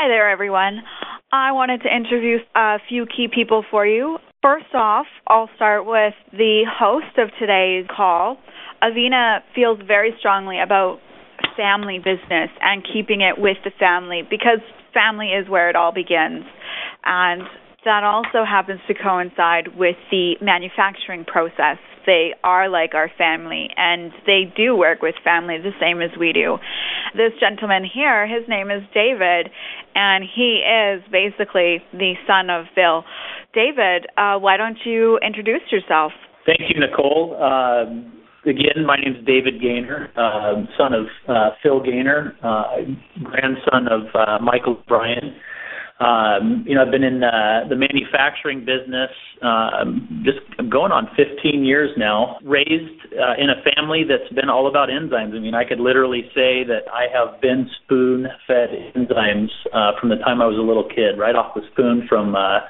Hi there, everyone. I wanted to introduce a few key people for you. First off, I'll start with the host of today's call. Avena feels very strongly about family business and keeping it with the family because family is where it all begins. And that also happens to coincide with the manufacturing process. They are like our family and they do work with family the same as we do. This gentleman here, his name is David, and he is basically the son of Phil. David, uh, why don't you introduce yourself? Thank you, Nicole. Uh, again, my name is David Gaynor, uh, son of uh, Phil Gaynor, uh, grandson of uh, Michael Bryan. Um, you know, I've been in uh, the manufacturing business um, just going on 15 years now. Raised uh, in a family that's been all about enzymes. I mean, I could literally say that I have been spoon-fed enzymes uh, from the time I was a little kid, right off the spoon from uh,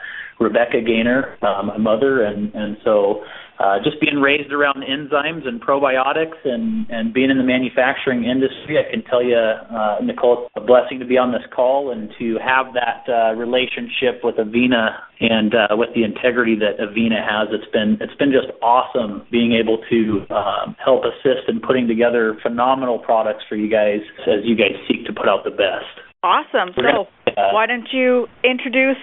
Rebecca Gaynor, uh, my mother, and and so uh, just being raised around enzymes and probiotics and, and being in the manufacturing industry, I can tell you, uh, Nicole, it's a blessing to be on this call and to have that uh, relationship with Avena and uh, with the integrity that Avena has. It's been it's been just awesome being able to um, help assist in putting together phenomenal products for you guys as you guys seek to put out the best. Awesome. so, uh, why don't you introduce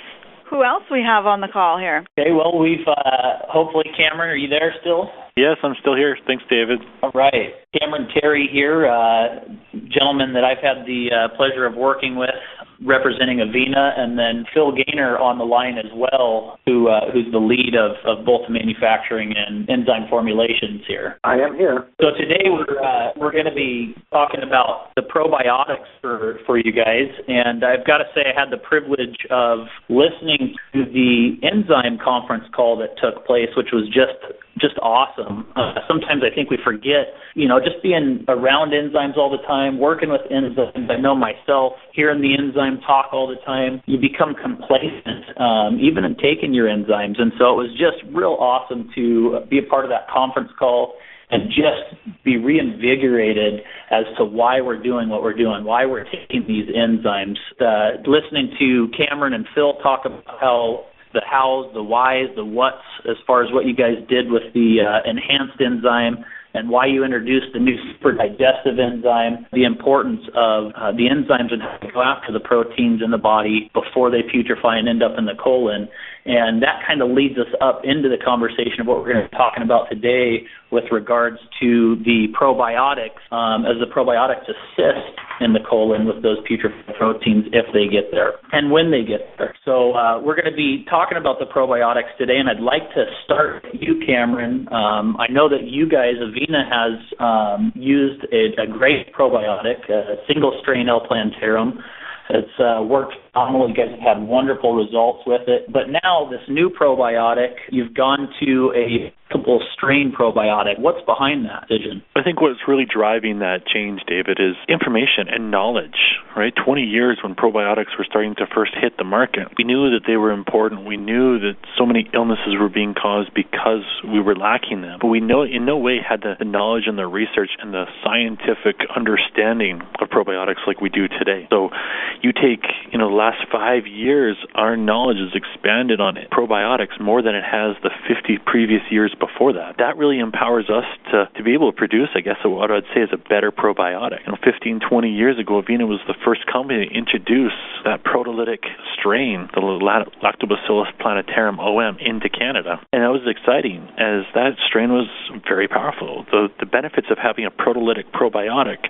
who else we have on the call here? Okay, well, we've uh, hopefully Cameron, are you there still? Yes, I'm still here. Thanks, David. All right. Cameron Terry here, uh, gentleman that I've had the uh, pleasure of working with representing Avena, and then Phil Gaynor on the line as well, who uh, who's the lead of, of both manufacturing and enzyme formulations here. I am here. So today we're uh, we're going to be talking about the probiotics for for you guys, and I've got to say I had the privilege of listening to the enzyme conference call that took place, which was just just awesome. Uh, sometimes I think we forget, you know, just being around enzymes all the time, working with enzymes. I know myself, hearing the enzyme talk all the time, you become complacent, um, even in taking your enzymes. And so it was just real awesome to be a part of that conference call and just be reinvigorated as to why we're doing what we're doing, why we're taking these enzymes. Uh, listening to Cameron and Phil talk about how the hows, the whys, the whats, as far as what you guys did with the uh, enhanced enzyme and why you introduced the new super digestive enzyme, the importance of uh, the enzymes and how to go after the proteins in the body before they putrefy and end up in the colon. And that kind of leads us up into the conversation of what we're going to be talking about today with regards to the probiotics, um, as the probiotics assist in the colon with those putrefied proteins if they get there and when they get there. So uh, we're going to be talking about the probiotics today, and I'd like to start with you, Cameron. Um, I know that you guys, Avena, has um, used a, a, great probiotic, a single strain L. plantarum. It's uh, worked You guys have had wonderful results with it. But now this new probiotic, you've gone to a multiple strain probiotic. What's behind that vision? I think what's really driving that change, David, is information and knowledge, right? 20 years when probiotics were starting to first hit the market, we knew that they were important. We knew that so many illnesses were being caused because we were lacking them. But we know in no way had the, the knowledge and the research and the scientific understanding of probiotics like we do today. So you take, you know, last five years, our knowledge has expanded on probiotics more than it has the 50 previous years before that. That really empowers us to, to be able to produce, I guess, what I'd say is a better probiotic. You know, 15, 20 years ago, Avena was the first company to introduce that proteolytic strain, the Lactobacillus plantarum OM, into Canada. And that was exciting as that strain was very powerful. The, the benefits of having a proteolytic probiotic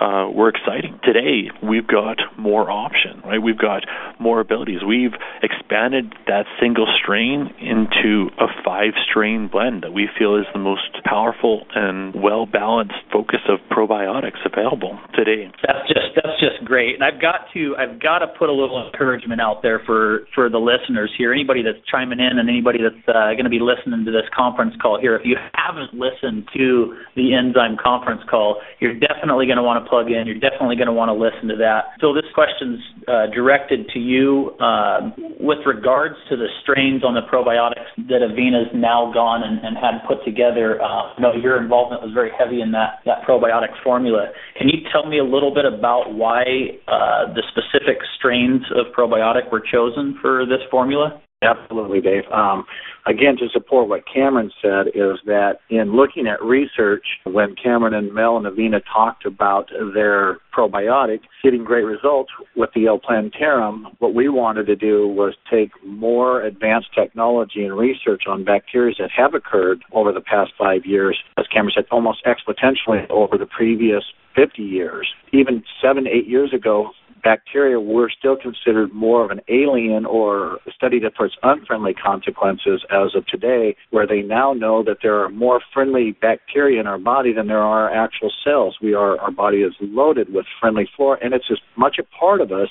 uh, were exciting. Today, we've got more option, right? We've got more abilities. We've expanded that single strain into a five strain blend that we feel is the most powerful and well balanced focus of probiotics available today. That's just that's just great. And I've got to I've got to put a little encouragement out there for for the listeners here. Anybody that's chiming in and anybody that's uh, going to be listening to this conference call here. If you haven't listened to the enzyme conference call, you're definitely going to want to plug in. You're definitely going to want to listen to that. So this question's uh, directed to you. Uh, with regards to the strains on the probiotics that Avena's now gone and, and had put together, uh, I know your involvement was very heavy in that, that probiotic formula. Can you tell me a little bit about why uh, the specific strains of probiotic were chosen for this formula? Absolutely, Dave. Um, again, to support what Cameron said, is that in looking at research, when Cameron and Mel and Avena talked about their probiotic getting great results with the L. plantarum, what we wanted to do was take more advanced technology and research on bacteria that have occurred over the past five years, as Cameron said, almost exponentially over the previous 50 years. Even seven, eight years ago, bacteria were still considered more of an alien or studied for its unfriendly consequences as of today, where they now know that there are more friendly bacteria in our body than there are actual cells. We are our body is loaded with friendly flora, and it's as much a part of us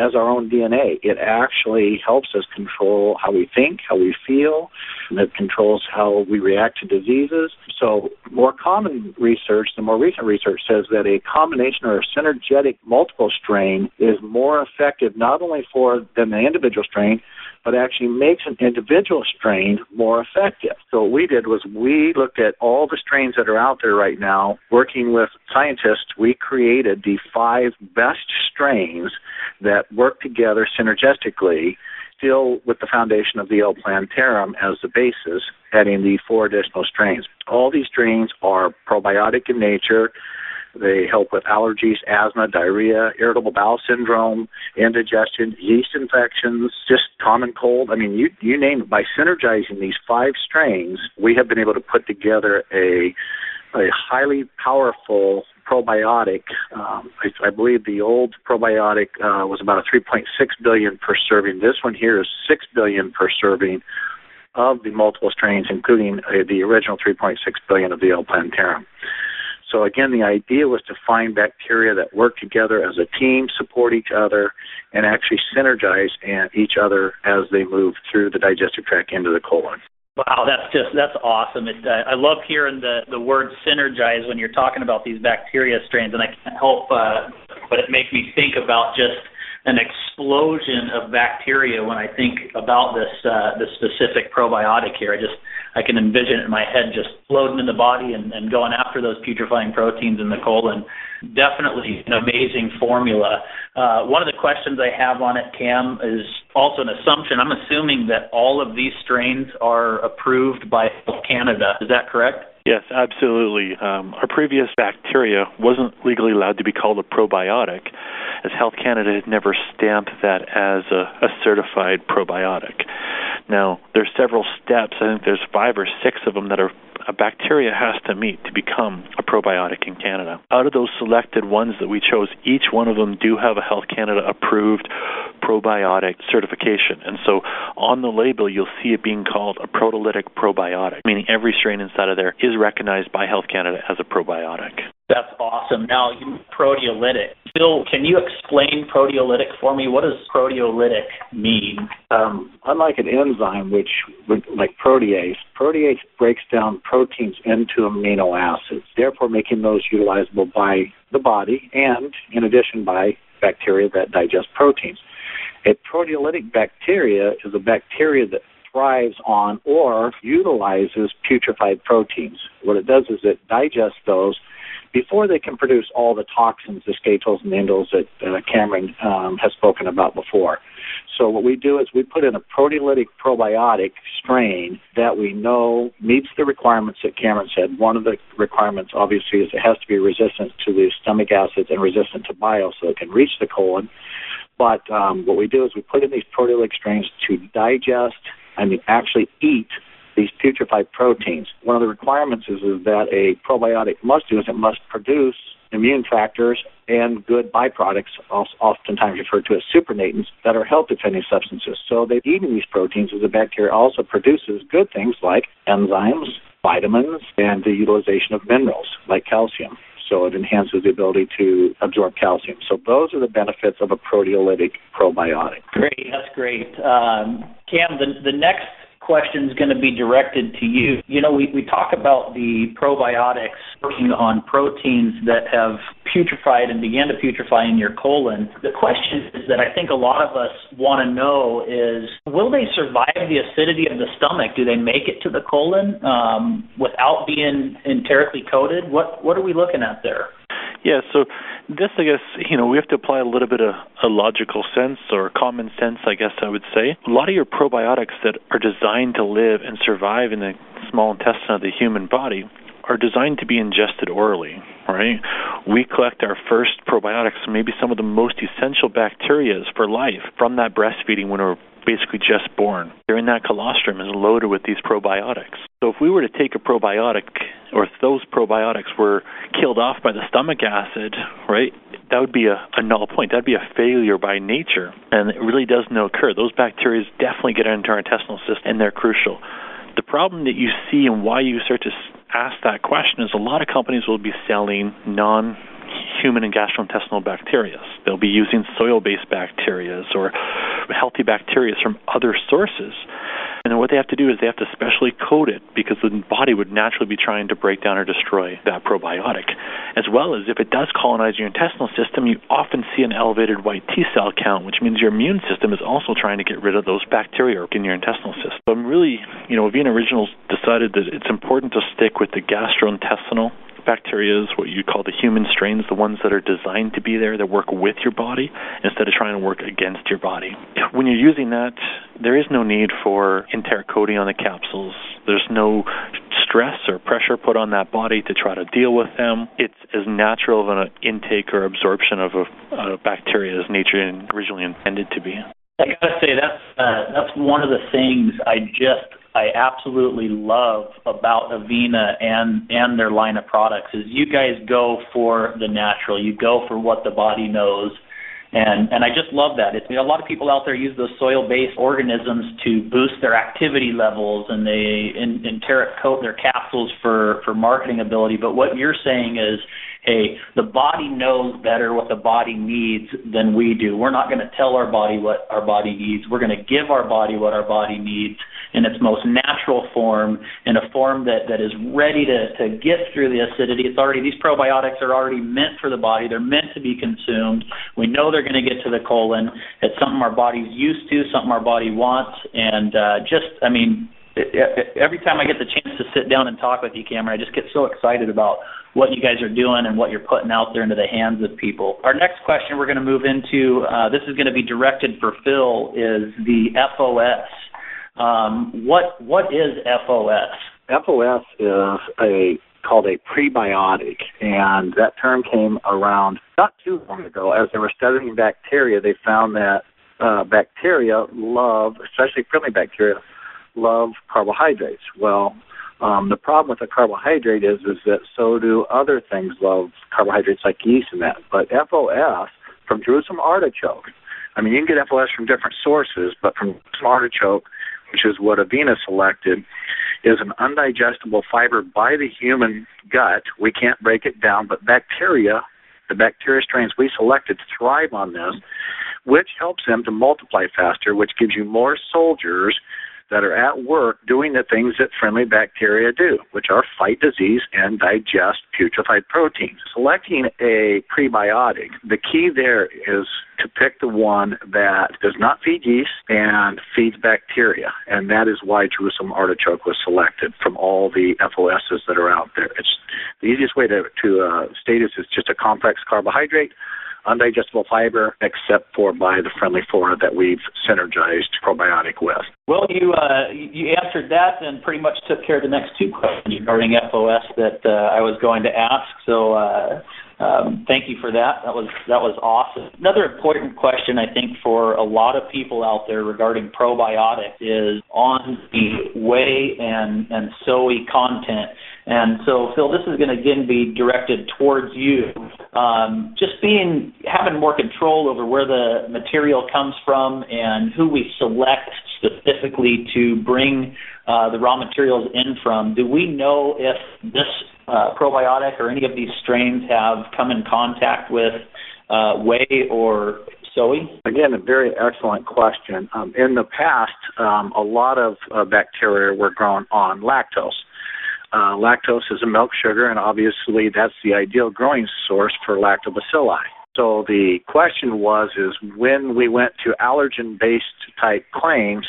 as our own DNA. It actually helps us control how we think, how we feel, and it controls how we react to diseases. So, more common research, the more recent research says that a combination or a synergetic multiple strain is more effective not only for than the individual strain, but actually makes an individual strain more effective. So what we did was we looked at all the strains that are out there right now. Working with scientists, we created the five best strains that work together synergistically still with the foundation of the L. plantarum as the basis, adding the four additional strains. All these strains are probiotic in nature. They help with allergies, asthma, diarrhea, irritable bowel syndrome, indigestion, yeast infections, just common cold. I mean, you you name it. By synergizing these five strains, we have been able to put together a a highly powerful probiotic. Um, I, I believe the old probiotic uh, was about a 3.6 billion per serving. This one here is 6 billion per serving of the multiple strains, including uh, the original 3.6 billion of the L. plantarum. So again, the idea was to find bacteria that work together as a team, support each other, and actually synergize each other as they move through the digestive tract into the colon. Wow, that's just that's awesome. It, uh, I love hearing the the word synergize when you're talking about these bacteria strains, and I can't help uh, but it makes me think about just an explosion of bacteria when I think about this uh, this specific probiotic here. I just I can envision it in my head just floating in the body and, and going after those putrefying proteins in the colon. Definitely an amazing formula. Uh, one of the questions I have on it, Cam, is also an assumption. I'm assuming that all of these strains are approved by Health Canada. Is that correct? Yes, absolutely. Um, our previous bacteria wasn't legally allowed to be called a probiotic, as Health Canada had never stamped that as a, a certified probiotic. Now, there's several steps. I think there's five or six of them that are a bacteria has to meet to become a probiotic in Canada. Out of those selected ones that we chose, each one of them do have a Health Canada approved probiotic certification. And so on the label, you'll see it being called a proteolytic probiotic, meaning every strain inside of there is recognized by Health Canada as a probiotic. That's awesome. Now, proteolytic. Bill, can you explain proteolytic for me? What does proteolytic mean? Um, unlike an enzyme, which like protease, protease breaks down proteins into amino acids, therefore making those utilizable by the body and, in addition, by bacteria that digest proteins. A proteolytic bacteria is a bacteria that thrives on or utilizes putrefied proteins. What it does is it digests those before they can produce all the toxins, the skatoles and the indoles that uh, Cameron um, has spoken about before. So what we do is we put in a proteolytic probiotic strain that we know meets the requirements that Cameron said. One of the requirements, obviously, is it has to be resistant to the stomach acids and resistant to bile so it can reach the colon. But um, what we do is we put in these proteolytic strains to digest, I mean, actually eat these putrefied proteins. One of the requirements is, is that a probiotic must do is it must produce immune factors and good byproducts, oftentimes referred to as supernatants, that are health defending substances. So they've eaten these proteins as the bacteria also produces good things like enzymes, vitamins, and the utilization of minerals like calcium. So it enhances the ability to absorb calcium. So those are the benefits of a proteolytic probiotic. Great, that's great. Um, Cam, the, the next question is going to be directed to you. You know, we, we talk about the probiotics working on proteins that have putrefied and began to putrefy in your colon. The question is that I think a lot of us want to know is will they survive the acidity of the stomach? Do they make it to the colon um, without being enterically coated? What what are we looking at there? Yeah, so this, I guess, you know, we have to apply a little bit of a logical sense or common sense, I guess I would say. A lot of your probiotics that are designed to live and survive in the small intestine of the human body are designed to be ingested orally, right? We collect our first probiotics, maybe some of the most essential bacteria for life, from that breastfeeding when we're basically just born. During that colostrum is loaded with these probiotics. So if we were to take a probiotic, or if those probiotics were killed off by the stomach acid, right, that would be a, a null point. That'd be a failure by nature, and it really doesn't occur. Those bacteria definitely get into our intestinal system, and they're crucial. The problem that you see and why you start to ask that question is a lot of companies will be selling non human and gastrointestinal bacteria. They'll be using soil based bacteria or healthy bacteria from other sources. And then what they have to do is they have to specially coat it because the body would naturally be trying to break down or destroy that probiotic. As well as if it does colonize your intestinal system, you often see an elevated white T cell count, which means your immune system is also trying to get rid of those bacteria in your intestinal system. So I'm really, you know, Avena Originals decided that it's important to stick with the gastrointestinal bacteria, is what you call the human strains, the ones that are designed to be there, that work with your body instead of trying to work against your body. When you're using that, there is no need for enteric coating on the capsules. There's no stress or pressure put on that body to try to deal with them. It's as natural of an intake or absorption of a, a bacteria as nature originally intended to be. I gotta say that's uh, that's one of the things I just I absolutely love about Avena and and their line of products is you guys go for the natural. You go for what the body knows. And and I just love that. It's, a lot of people out there use those soil-based organisms to boost their activity levels, and they in, enteric coat their capsules for for marketing ability. But what you're saying is hey, the body knows better what the body needs than we do. We're not going to tell our body what our body needs. We're going to give our body what our body needs in its most natural form, in a form that, that is ready to, to get through the acidity. It's already these probiotics are already meant for the body. They're meant to be consumed. We know they're going to get to the colon. It's something our body's used to, something our body wants, and uh, just I mean every time I get the chance to sit down and talk with you, Cameron, I just get so excited about what you guys are doing and what you're putting out there into the hands of people. Our next question we're going to move into, uh, this is going to be directed for Phil, is the FOS. Um, what what is FOS? FOS is a called a prebiotic, and that term came around not too long ago. As they were studying bacteria, they found that uh, bacteria love, especially friendly bacteria, love carbohydrates. Well, um, the problem with a carbohydrate is is that so do other things love carbohydrates like yeast and that. But FOS from Jerusalem artichoke, I mean you can get FOS from different sources, but from Jerusalem artichoke, which is what Avena selected, is an undigestible fiber by the human gut. We can't break it down, but bacteria, the bacteria strains we selected thrive on this, which helps them to multiply faster, which gives you more soldiers that are at work doing the things that friendly bacteria do, which are fight disease and digest putrefied proteins. Selecting a prebiotic, the key there is to pick the one that does not feed yeast and feeds bacteria, and that is why Jerusalem artichoke was selected from all the FOSs that are out there. It's the easiest way to, to uh, state it is just a complex carbohydrate undigestible fiber, except for by the friendly flora that we've synergized probiotic with. Well, you uh, you answered that and pretty much took care of the next two questions regarding FOS that uh, I was going to ask. So. Uh, um, thank you for that. That was that was awesome. Another important question I think for a lot of people out there regarding probiotics is on the whey and and soy content. And so, Phil, this is going to again be directed towards you. Um, just being having more control over where the material comes from and who we select specifically to bring uh, the raw materials in from. Do we know if this uh, probiotic or any of these strains have come in contact with uh, whey or soy? Again, a very excellent question. Um, in the past, um, a lot of uh, bacteria were grown on lactose. Uh, lactose is a milk sugar, and obviously that's the ideal growing source for lactobacilli. So the question was, is when we went to allergen-based type claims,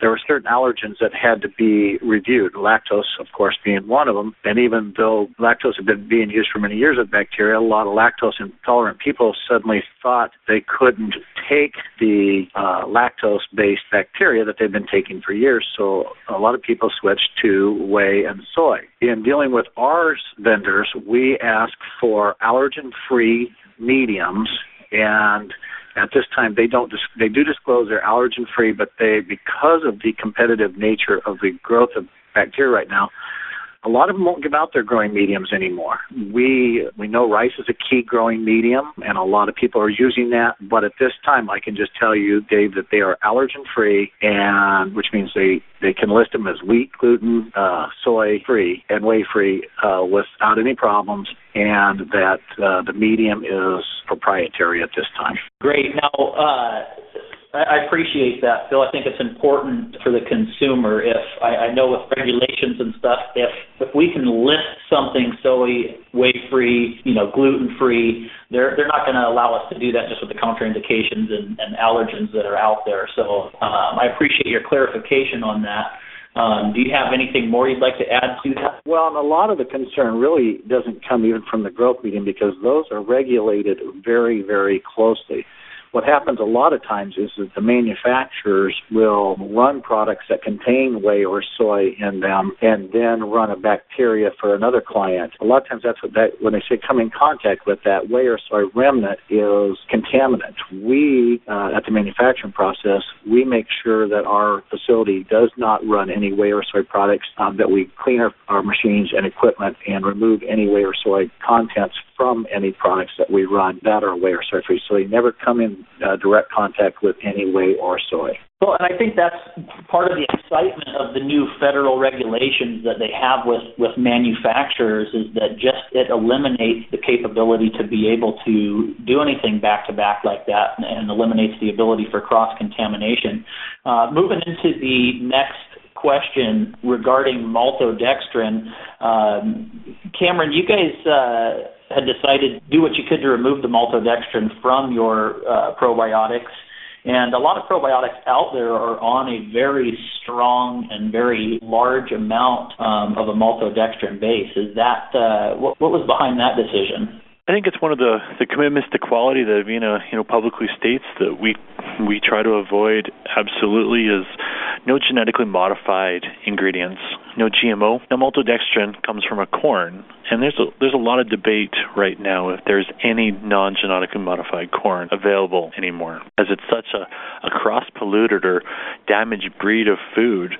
there were certain allergens that had to be reviewed, lactose, of course, being one of them. And even though lactose had been being used for many years with bacteria, a lot of lactose intolerant people suddenly thought they couldn't take the uh, lactose based bacteria that they've been taking for years. So a lot of people switched to whey and soy. In dealing with our vendors, we ask for allergen free mediums and at this time, they don't. Dis- they do disclose they're allergen free, but they, because of the competitive nature of the growth of bacteria right now, a lot of them won't give out their growing mediums anymore. We we know rice is a key growing medium, and a lot of people are using that. But at this time, I can just tell you, Dave, that they are allergen free, and which means they they can list them as wheat, gluten, uh, soy free, and whey free uh, without any problems, and that uh, the medium is proprietary at this time. Great. Now. Uh I appreciate that, Phil. I think it's important for the consumer. If I, I know with regulations and stuff, if if we can list something soy, whey free, you know, gluten free, they're they're not going to allow us to do that just with the contraindications and, and allergens that are out there. So um, I appreciate your clarification on that. Um, do you have anything more you'd like to add to that? Well, and a lot of the concern really doesn't come even from the growth medium because those are regulated very, very closely what happens a lot of times is that the manufacturers will run products that contain whey or soy in them and then run a bacteria for another client. A lot of times that's what that when they say come in contact with that whey or soy remnant is contaminant. We uh, at the manufacturing process we make sure that our facility does not run any whey or soy products um, that we clean our, our machines and equipment and remove any whey or soy contents from any products that we run that are whey or soy free. So they never come in uh, direct contact with any whey or soy. Well, and I think that's part of the excitement of the new federal regulations that they have with, with manufacturers is that just it eliminates the capability to be able to do anything back to back like that and, eliminates the ability for cross contamination. Uh, moving into the next question regarding maltodextrin, um, Cameron, you guys. Uh, had decided to do what you could to remove the maltodextrin from your uh, probiotics. And a lot of probiotics out there are on a very strong and very large amount um, of a maltodextrin base. Is that uh, what, what was behind that decision? I think it's one of the, the commitments to quality that Avena, you know, publicly states that we we try to avoid absolutely is no genetically modified ingredients, no GMO. Now maltodextrin comes from a corn, and there's a there's a lot of debate right now if there's any non-genetically modified corn available anymore, as it's such a, a cross-polluted or damaged breed of food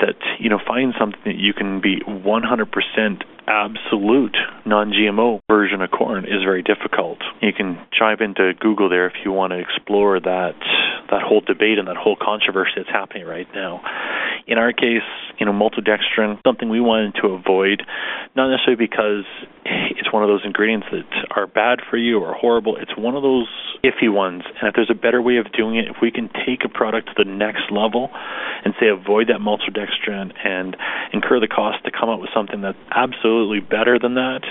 that you know find something that you can be 100% absolute non-GMO version of corn is very difficult. You can chime into Google there if you want to explore that that whole debate and that whole controversy that's happening right now. In our case, you know, maltodextrin, something we wanted to avoid, not necessarily because it's one of those ingredients that are bad for you or horrible. It's one of those iffy ones. And if there's a better way of doing it, if we can take a product to the next level and say avoid that maltodextrin and incur the cost to come up with something that's absolutely better than that,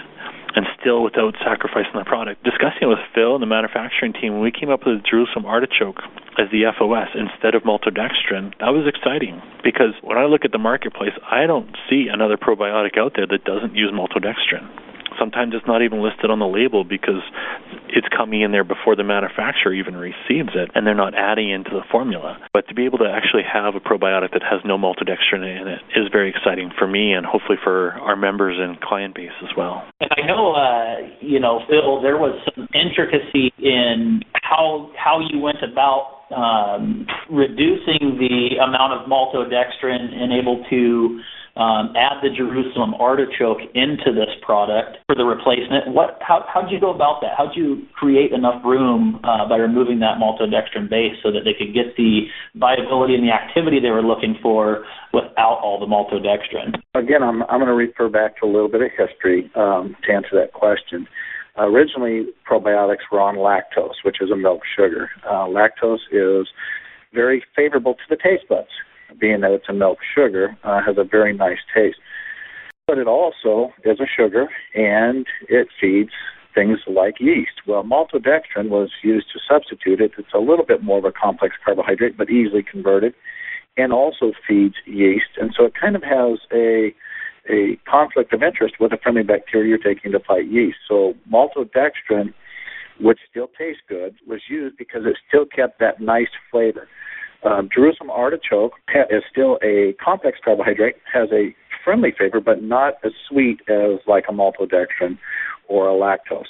and still without sacrificing the product. Discussing it with Phil and the manufacturing team, we came up with Jerusalem artichoke as the FOS instead of maltodextrin, that was exciting because when I look at the marketplace, I don't see another probiotic out there that doesn't use maltodextrin. Sometimes it's not even listed on the label because it's coming in there before the manufacturer even receives it, and they're not adding into the formula. But to be able to actually have a probiotic that has no maltodextrin in it is very exciting for me and hopefully for our members and client base as well. And I know, uh, you know, Phil, there was some intricacy in how how you went about um, reducing the amount of maltodextrin and able to um, add the Jerusalem artichoke into this product for the replacement. What? How how did you go about that? How did you create enough room uh, by removing that maltodextrin base so that they could get the viability and the activity they were looking for without all the maltodextrin? Again, I'm I'm going to refer back to a little bit of history um, to answer that question. Originally, probiotics were on lactose, which is a milk sugar. Uh, lactose is very favorable to the taste buds, being that it's a milk sugar, uh, has a very nice taste. But it also is a sugar, and it feeds things like yeast. Well, maltodextrin was used to substitute it. It's a little bit more of a complex carbohydrate, but easily converted, and also feeds yeast. And so it kind of has a a conflict of interest with a friendly bacteria you're taking to fight yeast. So maltodextrin, which still tastes good, was used because it still kept that nice flavor. Um, Jerusalem artichoke is still a complex carbohydrate, has a friendly flavor, but not as sweet as like a maltodextrin or a lactose.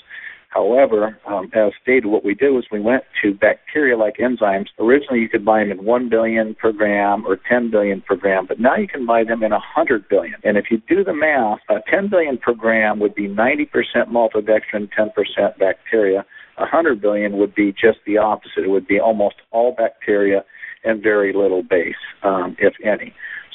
However, um, as stated, what we did was we went to bacteria-like enzymes. Originally, you could buy them in 1 billion per gram or 10 billion per gram, but now you can buy them in 100 billion. And if you do the math, uh, 10 billion per gram would be 90% maltodextrin, 10% bacteria. 100 billion would be just the opposite. It would be almost all bacteria and very little base, um, if any.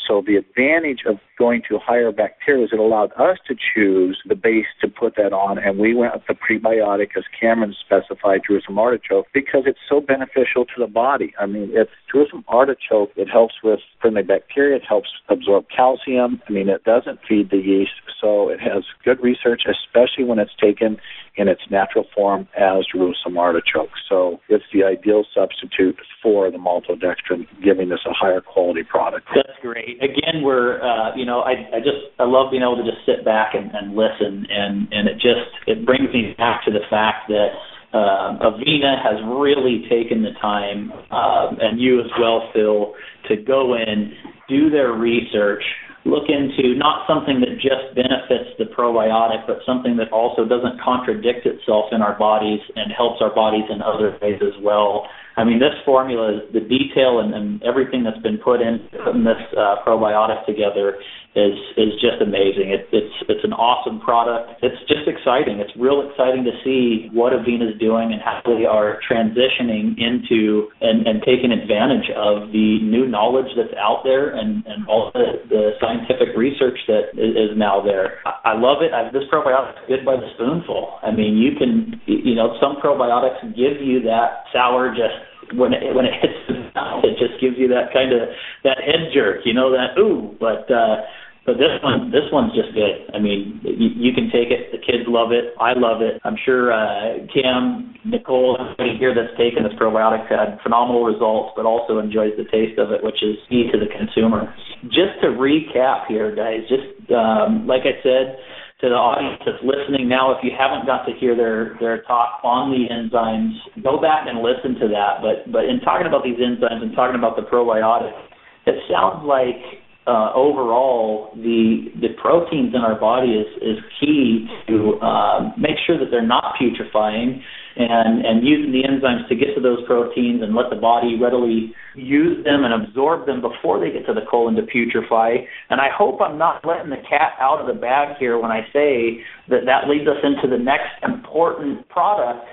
So the advantage of going to higher bacteria is it allowed us to choose the base to put that on, and we went with the prebiotic, as Cameron specified, Jerusalem artichoke, because it's so beneficial to the body. I mean, it's Jerusalem artichoke. It helps with friendly bacteria. It helps absorb calcium. I mean, it doesn't feed the yeast, so it has good research, especially when it's taken in its natural form as Jerusalem artichoke. So it's the ideal substitute for the maltodextrin, giving us a higher quality product. That's great. Again, we're uh, you know I I just I love being able to just sit back and, and listen, and and it just it brings me back to the fact that. Uh, Avena has really taken the time, um, and you as well, Phil, to go in, do their research, look into not something that just benefits the probiotic, but something that also doesn't contradict itself in our bodies and helps our bodies in other ways as well. I mean, this formula, the detail and, and everything that's been put in putting this uh, probiotic together is is just amazing. It, it's it's an awesome product. It's just exciting. It's real exciting to see what Avena is doing and how they are transitioning into and, and taking advantage of the new knowledge that's out there and, and all the, the scientific research that is, is now there. I, I love it. I, this probiotic is good by the spoonful. I mean, you can you know some probiotics give you that sour just when it when it hits the mouth, it just gives you that kind of that head jerk, you know, that ooh. But uh, but this one, this one's just good. I mean, you, you can take it. The kids love it. I love it. I'm sure uh, Cam, Nicole, everybody here that's taken this probiotic had phenomenal results, but also enjoys the taste of it, which is key to the consumer. Just to recap here, guys, just um, like I said to the audience that's listening now, if you haven't got to hear their their talk on the enzymes, go back and listen to that. But but in talking about these enzymes and talking about the probiotic, it sounds like uh, overall, the the proteins in our body is is key to uh, make sure that they're not putrefying, and and using the enzymes to get to those proteins and let the body readily use them and absorb them before they get to the colon to putrefy. And I hope I'm not letting the cat out of the bag here when I say that that leads us into the next important product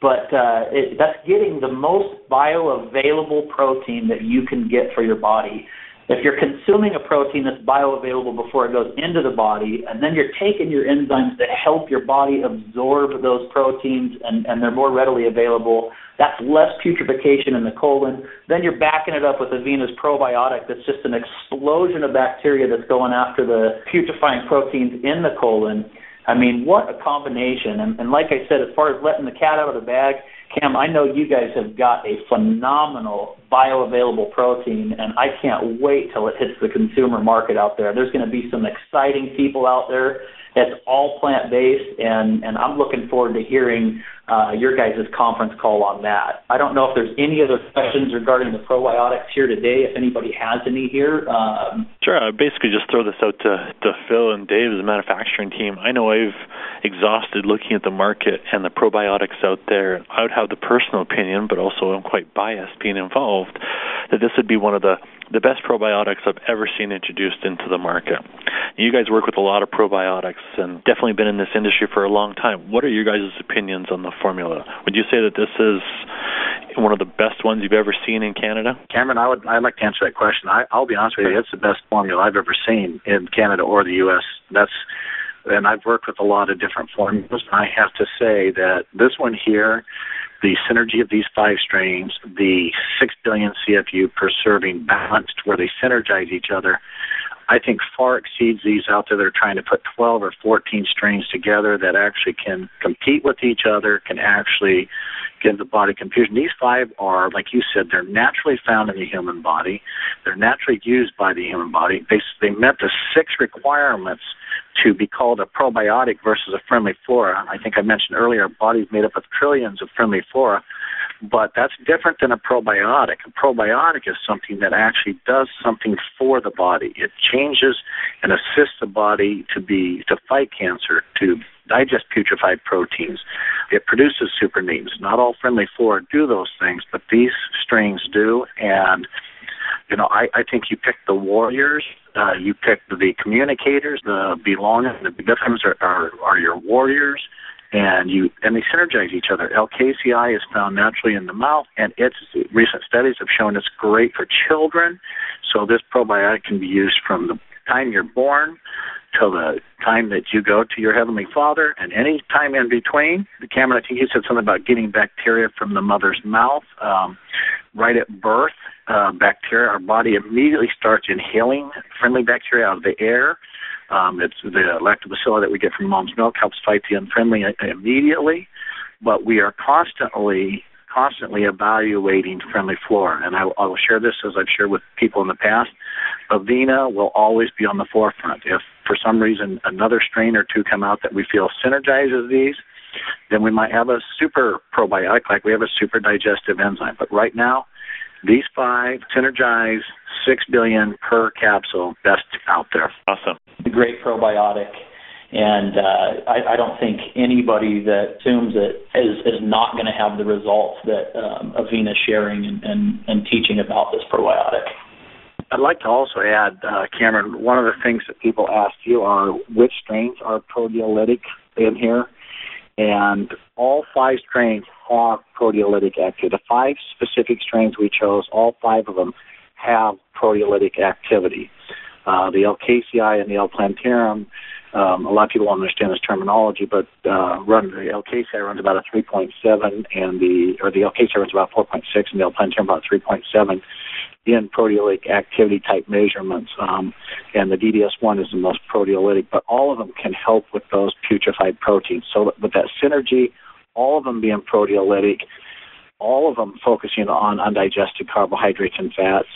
but uh, it, that's getting the most bioavailable protein that you can get for your body. If you're consuming a protein that's bioavailable before it goes into the body, and then you're taking your enzymes that help your body absorb those proteins and, and they're more readily available, that's less putrefaction in the colon. Then you're backing it up with Avena's probiotic that's just an explosion of bacteria that's going after the putrefying proteins in the colon. I mean, what a combination. And, and like I said, as far as letting the cat out of the bag, Cam, I know you guys have got a phenomenal bioavailable protein, and I can't wait till it hits the consumer market out there. There's going to be some exciting people out there. It's all plant based, and and I'm looking forward to hearing uh, your guys' conference call on that. I don't know if there's any other questions regarding the probiotics here today. If anybody has any here, um, sure. I basically just throw this out to to Phil and Dave, the manufacturing team. I know I've exhausted looking at the market and the probiotics out there. I would have the personal opinion, but also I'm quite biased being involved, that this would be one of the the best probiotics I've ever seen introduced into the market. You guys work with a lot of probiotics and definitely been in this industry for a long time. What are your guys' opinions on the formula? Would you say that this is one of the best ones you've ever seen in Canada? Cameron, I would I'd like to answer that question. I, I'll be honest with you, it's the best formula I've ever seen in Canada or the U.S. That's and I've worked with a lot of different formulas. I have to say that this one here, the synergy of these five strains, the 6 billion CFU per serving balanced where they synergize each other, I think far exceeds these out there that are trying to put 12 or 14 strains together that actually can compete with each other, can actually give the body confusion. These five are, like you said, they're naturally found in the human body. They're naturally used by the human body. They, they met the six requirements to be called a probiotic versus a friendly flora. I think I mentioned earlier, our body's made up of trillions of friendly flora, but that's different than a probiotic. A probiotic is something that actually does something for the body. It changes and assists the body to be to fight cancer, to digest putrefied proteins. It produces supernatants. Not all friendly flora do those things, but these strains do, and you know, I, I think you pick the warriors, uh, you pick the communicators, the belonging, the victims are, are, are your warriors, and you and they synergize each other. LKCI is found naturally in the mouth, and its recent studies have shown it's great for children. So this probiotic can be used from the time you're born till the time that you go to your heavenly Father, and any time in between. The Cameron, I think you said something about getting bacteria from the mother's mouth um, right at birth uh, bacteria, our body immediately starts inhaling friendly bacteria out of the air. Um, it's the lactobacilli that we get from mom's milk helps fight the unfriendly immediately, but we are constantly constantly evaluating friendly flora. And I, I will share this as I've shared with people in the past. Avena will always be on the forefront. If for some reason another strain or two come out that we feel synergizes these, then we might have a super probiotic, like we have a super digestive enzyme. But right now, these five synergize six billion per capsule, best out there. Awesome. A great probiotic. And uh, I, I don't think anybody that assumes it is, is not going to have the results that um, Avena is sharing and, and, and teaching about this probiotic. I'd like to also add, uh, Cameron, one of the things that people ask you are which strains are proteolytic in here. And all five strains have proteolytic activity. The five specific strains we chose, all five of them have proteolytic activity. Uh, the L-casei and the L-plantarum, um, a lot of people don't understand this terminology, but uh, run the L-casei runs about a 3.7, and the or the L-casei runs about 4.6, and the L-plantarum about 3.7 in proteolytic activity type measurements. Um, and the DDS1 is the most proteolytic, but all of them can help with those putrefied proteins. So with that synergy, all of them being proteolytic, all of them focusing on undigested carbohydrates and fats,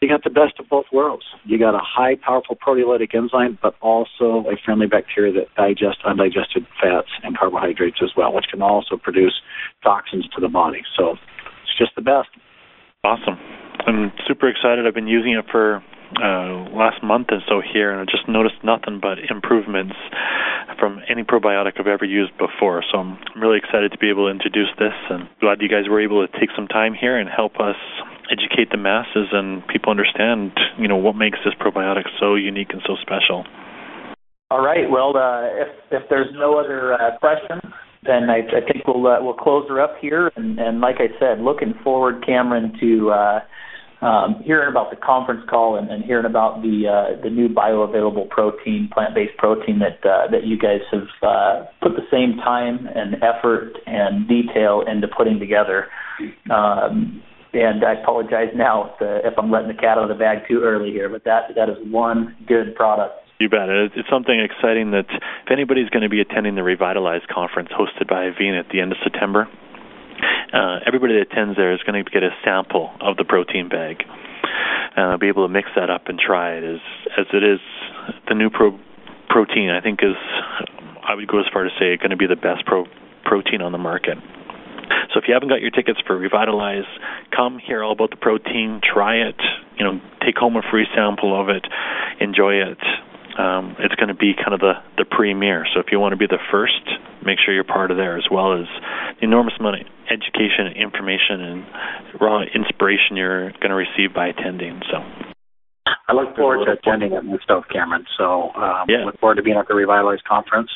you got the best of both worlds. You got a high, powerful proteolytic enzyme, but also a friendly bacteria that digests undigested fats and carbohydrates as well, which can also produce toxins to the body. So it's just the best. Awesome. I'm super excited. I've been using it for uh, last month or so here, and I just noticed nothing but improvements from any probiotic I've ever used before. So I'm really excited to be able to introduce this, and glad you guys were able to take some time here and help us educate the masses and people understand, you know, what makes this probiotic so unique and so special. All right. Well, uh, if if there's no other uh, questions, then I, I think we'll uh, we'll close her up here. And, and like I said, looking forward, Cameron, to uh, um, hearing about the conference call and, and hearing about the uh, the new bioavailable protein, plant-based protein that uh, that you guys have uh, put the same time and effort and detail into putting together. Um, and I apologize now if, uh, if I'm letting the cat out of the bag too early here, but that that is one good product. You bet. It's something exciting that if anybody's going to be attending the Revitalize conference hosted by Avena at the end of September, uh, everybody that attends there is going to get a sample of the protein bag. Uh, be able to mix that up and try it as as it is the new pro- protein. I think is I would go as far to say it's going to be the best pro- protein on the market. So if you haven't got your tickets for Revitalize, come hear all about the protein, try it, you know, take home a free sample of it, enjoy it. Um, it's going to be kind of the the premier. So if you want to be the first, make sure you're part of there as well as the enormous amount of education, information, and raw inspiration you're going to receive by attending. So. I look forward to attending it myself, Cameron. So um, yeah. look forward to being at the Revitalize conference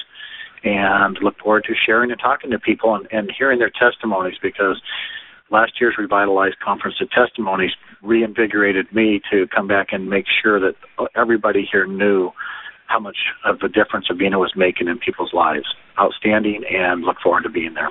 and look forward to sharing and talking to people and, and hearing their testimonies because last year's Revitalize conference, the testimonies reinvigorated me to come back and make sure that everybody here knew how much of a difference Avena was making in people's lives. Outstanding, and look forward to being there.